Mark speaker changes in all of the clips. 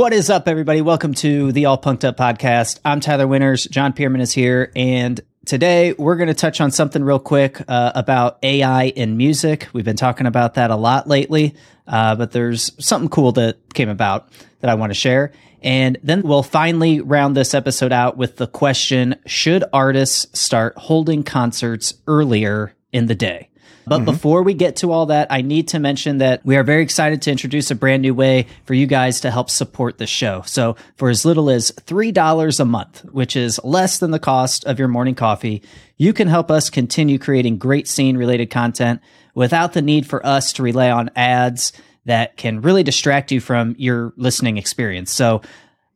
Speaker 1: What is up, everybody? Welcome to the All Punked Up podcast. I'm Tyler Winters. John Pierman is here, and today we're going to touch on something real quick uh, about AI in music. We've been talking about that a lot lately, uh, but there's something cool that came about that I want to share. And then we'll finally round this episode out with the question Should artists start holding concerts earlier in the day? But mm-hmm. before we get to all that, I need to mention that we are very excited to introduce a brand new way for you guys to help support the show. So for as little as $3 a month, which is less than the cost of your morning coffee, you can help us continue creating great scene related content without the need for us to rely on ads that can really distract you from your listening experience. So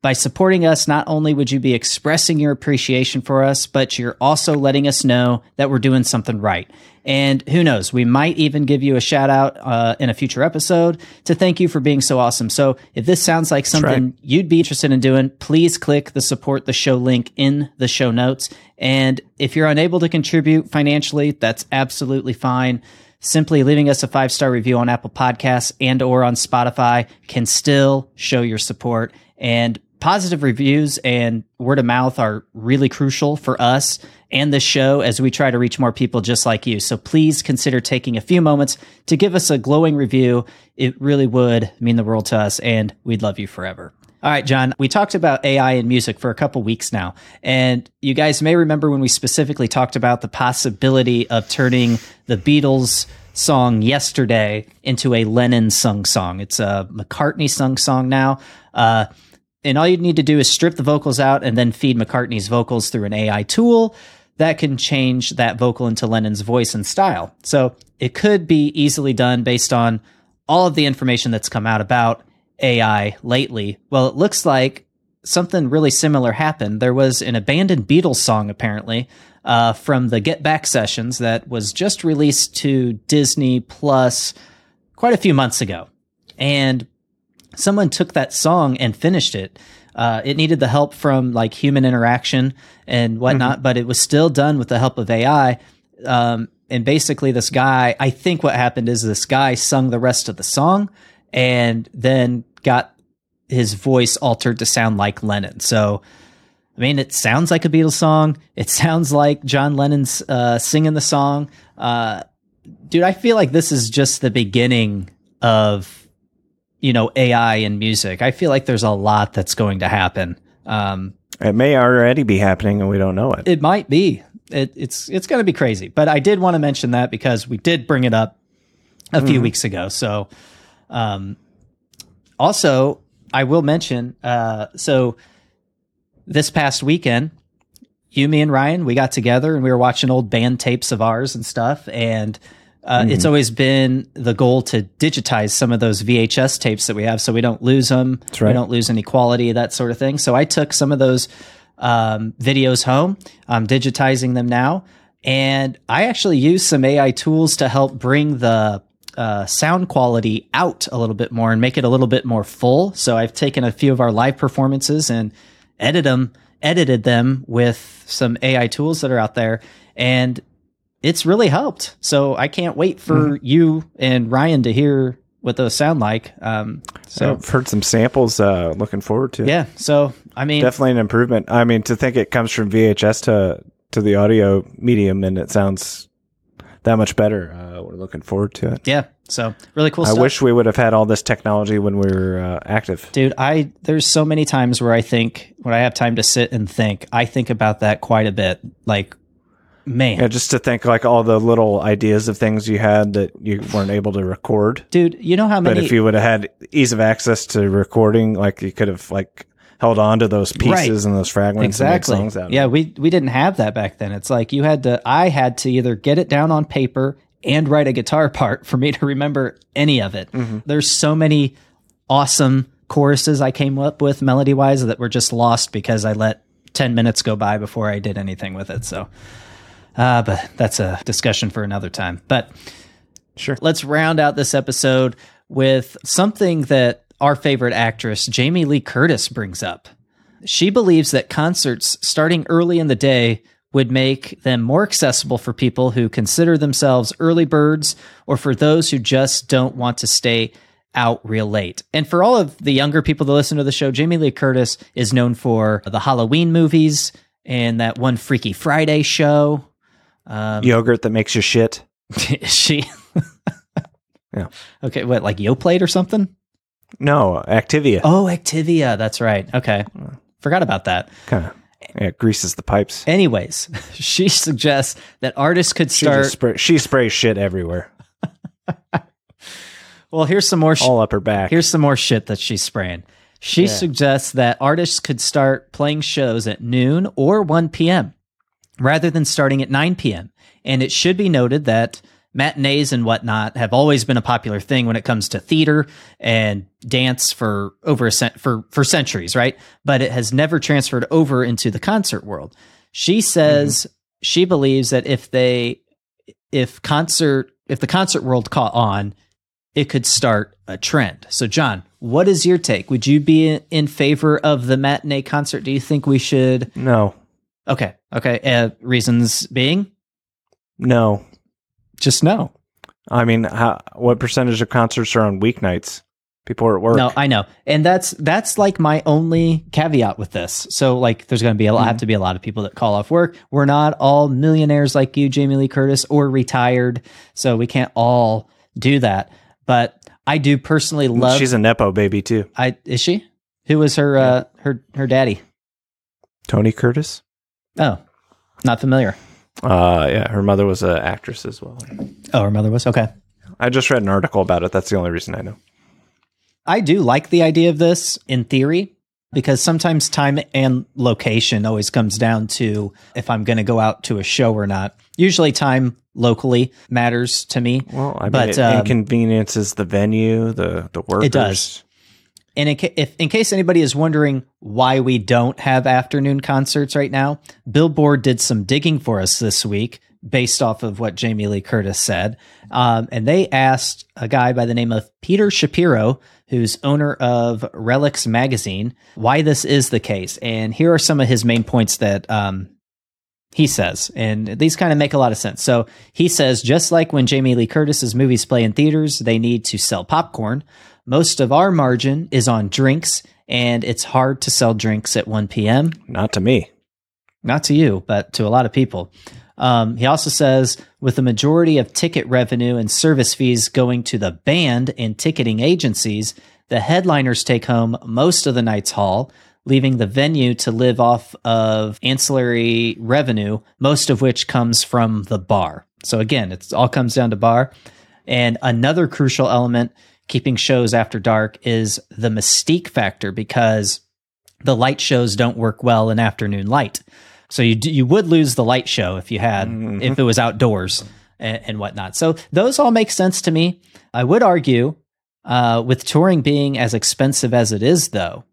Speaker 1: by supporting us, not only would you be expressing your appreciation for us, but you're also letting us know that we're doing something right. And who knows, we might even give you a shout out uh, in a future episode to thank you for being so awesome. So if this sounds like something right. you'd be interested in doing, please click the support the show link in the show notes. And if you're unable to contribute financially, that's absolutely fine simply leaving us a five star review on Apple Podcasts and or on Spotify can still show your support. And positive reviews and word of mouth are really crucial for us and the show as we try to reach more people just like you. So please consider taking a few moments to give us a glowing review. It really would mean the world to us and we'd love you forever. All right, John, we talked about AI in music for a couple weeks now. And you guys may remember when we specifically talked about the possibility of turning the Beatles song yesterday into a Lennon sung song. It's a McCartney sung song now. Uh, and all you'd need to do is strip the vocals out and then feed McCartney's vocals through an AI tool that can change that vocal into Lennon's voice and style. So it could be easily done based on all of the information that's come out about AI lately. Well, it looks like something really similar happened. There was an abandoned Beatles song, apparently, uh, from the Get Back sessions that was just released to Disney Plus quite a few months ago. And someone took that song and finished it. Uh, it needed the help from like human interaction and whatnot, mm-hmm. but it was still done with the help of AI. Um, and basically, this guy, I think what happened is this guy sung the rest of the song and then got his voice altered to sound like Lennon. So, I mean, it sounds like a Beatles song. It sounds like John Lennon's uh, singing the song. Uh, dude, I feel like this is just the beginning of you know AI and music. I feel like there's a lot that's going to happen. Um,
Speaker 2: it may already be happening and we don't know it.
Speaker 1: It might be. It, it's it's going to be crazy. But I did want to mention that because we did bring it up a mm-hmm. few weeks ago. So, um, also I will mention. Uh, so this past weekend, you, me, and Ryan, we got together and we were watching old band tapes of ours and stuff, and uh, mm-hmm. It's always been the goal to digitize some of those VHS tapes that we have so we don't lose them. Right. We don't lose any quality, that sort of thing. So I took some of those um, videos home. I'm digitizing them now. And I actually use some AI tools to help bring the uh, sound quality out a little bit more and make it a little bit more full. So I've taken a few of our live performances and edited them, edited them with some AI tools that are out there. And it's really helped. So I can't wait for mm-hmm. you and Ryan to hear what those sound like. Um, so
Speaker 2: I've heard some samples. Uh, looking forward to.
Speaker 1: It. Yeah. So I mean,
Speaker 2: definitely an improvement. I mean, to think it comes from VHS to to the audio medium and it sounds that much better. Uh, we're looking forward to it.
Speaker 1: Yeah. So really cool.
Speaker 2: I
Speaker 1: stuff.
Speaker 2: wish we would have had all this technology when we were uh, active,
Speaker 1: dude. I there's so many times where I think when I have time to sit and think, I think about that quite a bit. Like man.
Speaker 2: Yeah just to think like all the little ideas of things you had that you weren't able to record.
Speaker 1: Dude you know how many
Speaker 2: but if you would have had ease of access to recording like you could have like held on to those pieces right. and those fragments exactly.
Speaker 1: yeah we we didn't have that back then. It's like you had to i had to either get it down on paper and write a guitar part for me to remember any of it. Mm-hmm. there's so many awesome choruses i came up with melody wise that were just lost because i let 10 minutes go by before i did anything with it so uh, but that's a discussion for another time. But
Speaker 2: sure,
Speaker 1: let's round out this episode with something that our favorite actress, Jamie Lee Curtis, brings up. She believes that concerts starting early in the day would make them more accessible for people who consider themselves early birds or for those who just don't want to stay out real late. And for all of the younger people that listen to the show, Jamie Lee Curtis is known for the Halloween movies and that one Freaky Friday show. Um,
Speaker 2: Yogurt that makes you shit.
Speaker 1: she?
Speaker 2: Yeah.
Speaker 1: Okay, what, like Yoplait or something?
Speaker 2: No, Activia.
Speaker 1: Oh, Activia. That's right. Okay. Forgot about that.
Speaker 2: Kind of yeah, greases the pipes.
Speaker 1: Anyways, she suggests that artists could start.
Speaker 2: just spray, she sprays shit everywhere,
Speaker 1: well, here's some more. Sh-
Speaker 2: all up her back.
Speaker 1: here's some more shit that she's spraying. She
Speaker 2: Yeah.
Speaker 1: suggests that artists could start playing shows at noon or 1 p.m. rather than starting at 9 p.m. And it should be noted that matinees and whatnot have always been a popular thing when it comes to theater and dance for over a cent- for for centuries, right? But it has never transferred over into the concert world. She says mm-hmm. she believes that if they if concert if the concert world caught on, it could start a trend. So, John, what is your take? Would you be in favor of the matinee concert? Do you think we should?
Speaker 2: no,
Speaker 1: Okay, okay. Uh, reasons being,
Speaker 2: no.
Speaker 1: just no.
Speaker 2: I mean, how, what percentage of concerts are on weeknights? People are at work.
Speaker 1: No, I know, and that's that's like my only caveat with this. So, like, there's going to be a lot, have to be a lot of people that call off work. We're not all millionaires like you, Jamie Lee Curtis, or retired, so we can't all do that. But I do personally love.
Speaker 2: She's a nepo baby too.
Speaker 1: I is she? Who was her uh, her her daddy?
Speaker 2: Tony Curtis.
Speaker 1: Oh, not familiar.
Speaker 2: Uh, yeah, her mother was an actress as well.
Speaker 1: Oh, her mother was okay.
Speaker 2: I just read an article about it. That's the only reason I know.
Speaker 1: I do like the idea of this in theory because sometimes time and location always comes down to if I'm going to go out to a show or not. Usually, time locally matters to me.
Speaker 2: Well, I mean,
Speaker 1: But,
Speaker 2: it
Speaker 1: um,
Speaker 2: inconveniences the venue, the the workers.
Speaker 1: It does. And in, ca- if, in case anybody is wondering why we don't have afternoon concerts right now, Billboard did some digging for us this week based off of what Jamie Lee Curtis said. Um, and they asked a guy by the name of Peter Shapiro, who's owner of Relix Magazine, why this is the case. And here are some of his main points that um, he says, and these kind of make a lot of sense. So he says, just like when Jamie Lee Curtis's movies play in theaters, they need to sell popcorn. Most of our margin is on drinks, and it's hard to sell drinks at 1 p.m.
Speaker 2: Not to me.
Speaker 1: Not to you, but to a lot of people. Um, he also says, with the majority of ticket revenue and service fees going to the band and ticketing agencies, the headliners take home most of the night's haul, leaving the venue to live off of ancillary revenue, most of which comes from the bar. So again, it all comes down to bar. And another crucial element keeping shows after dark is the mystique factor because the light shows don't work well in afternoon light. So you you would lose the light show if you had if it was outdoors and, and whatnot. So those all make sense to me. I would argue uh, with touring being as expensive as it is, though,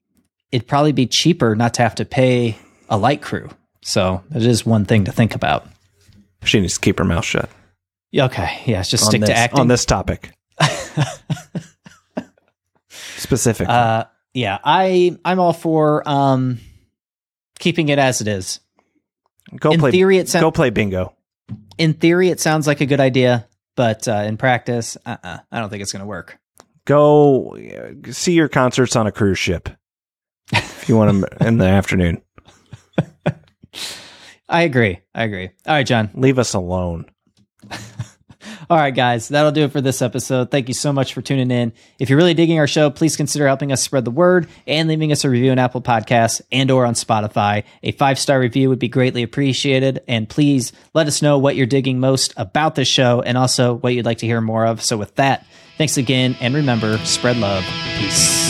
Speaker 1: it'd probably be cheaper not to have to pay a light crew. So it is one thing to think about.
Speaker 2: She needs to keep her mouth shut.
Speaker 1: Okay, yeah, just
Speaker 2: on
Speaker 1: stick
Speaker 2: this,
Speaker 1: to acting.
Speaker 2: on this topic. Specifically.
Speaker 1: Uh, yeah, I I'm all for um keeping it as it is.
Speaker 2: go
Speaker 1: in
Speaker 2: play
Speaker 1: theory, it
Speaker 2: go play bingo.
Speaker 1: in theory it sounds like a good idea, but uh, in practice, uh-uh, I don't think it's going to work.
Speaker 2: Go uh, see your concerts on a cruise ship. If you want them in the afternoon,
Speaker 1: I agree. I agree. All right, John.
Speaker 2: leave us alone.
Speaker 1: All right, guys, that'll do it for this episode. Thank you so much for tuning in. If you're really digging our show, please consider helping us spread the word and leaving us a review on Apple Podcasts and or on Spotify. A five-star review would be greatly appreciated. And please let us know what you're digging most about this show and also what you'd like to hear more of. So with that, thanks again. And remember, spread love. Peace.